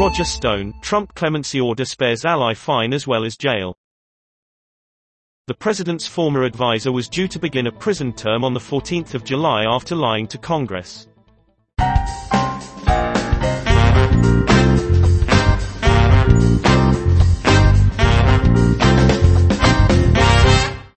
Roger Stone, Trump clemency order spares ally fine as well as jail. The president's former advisor was due to begin a prison term on 14 July after lying to Congress.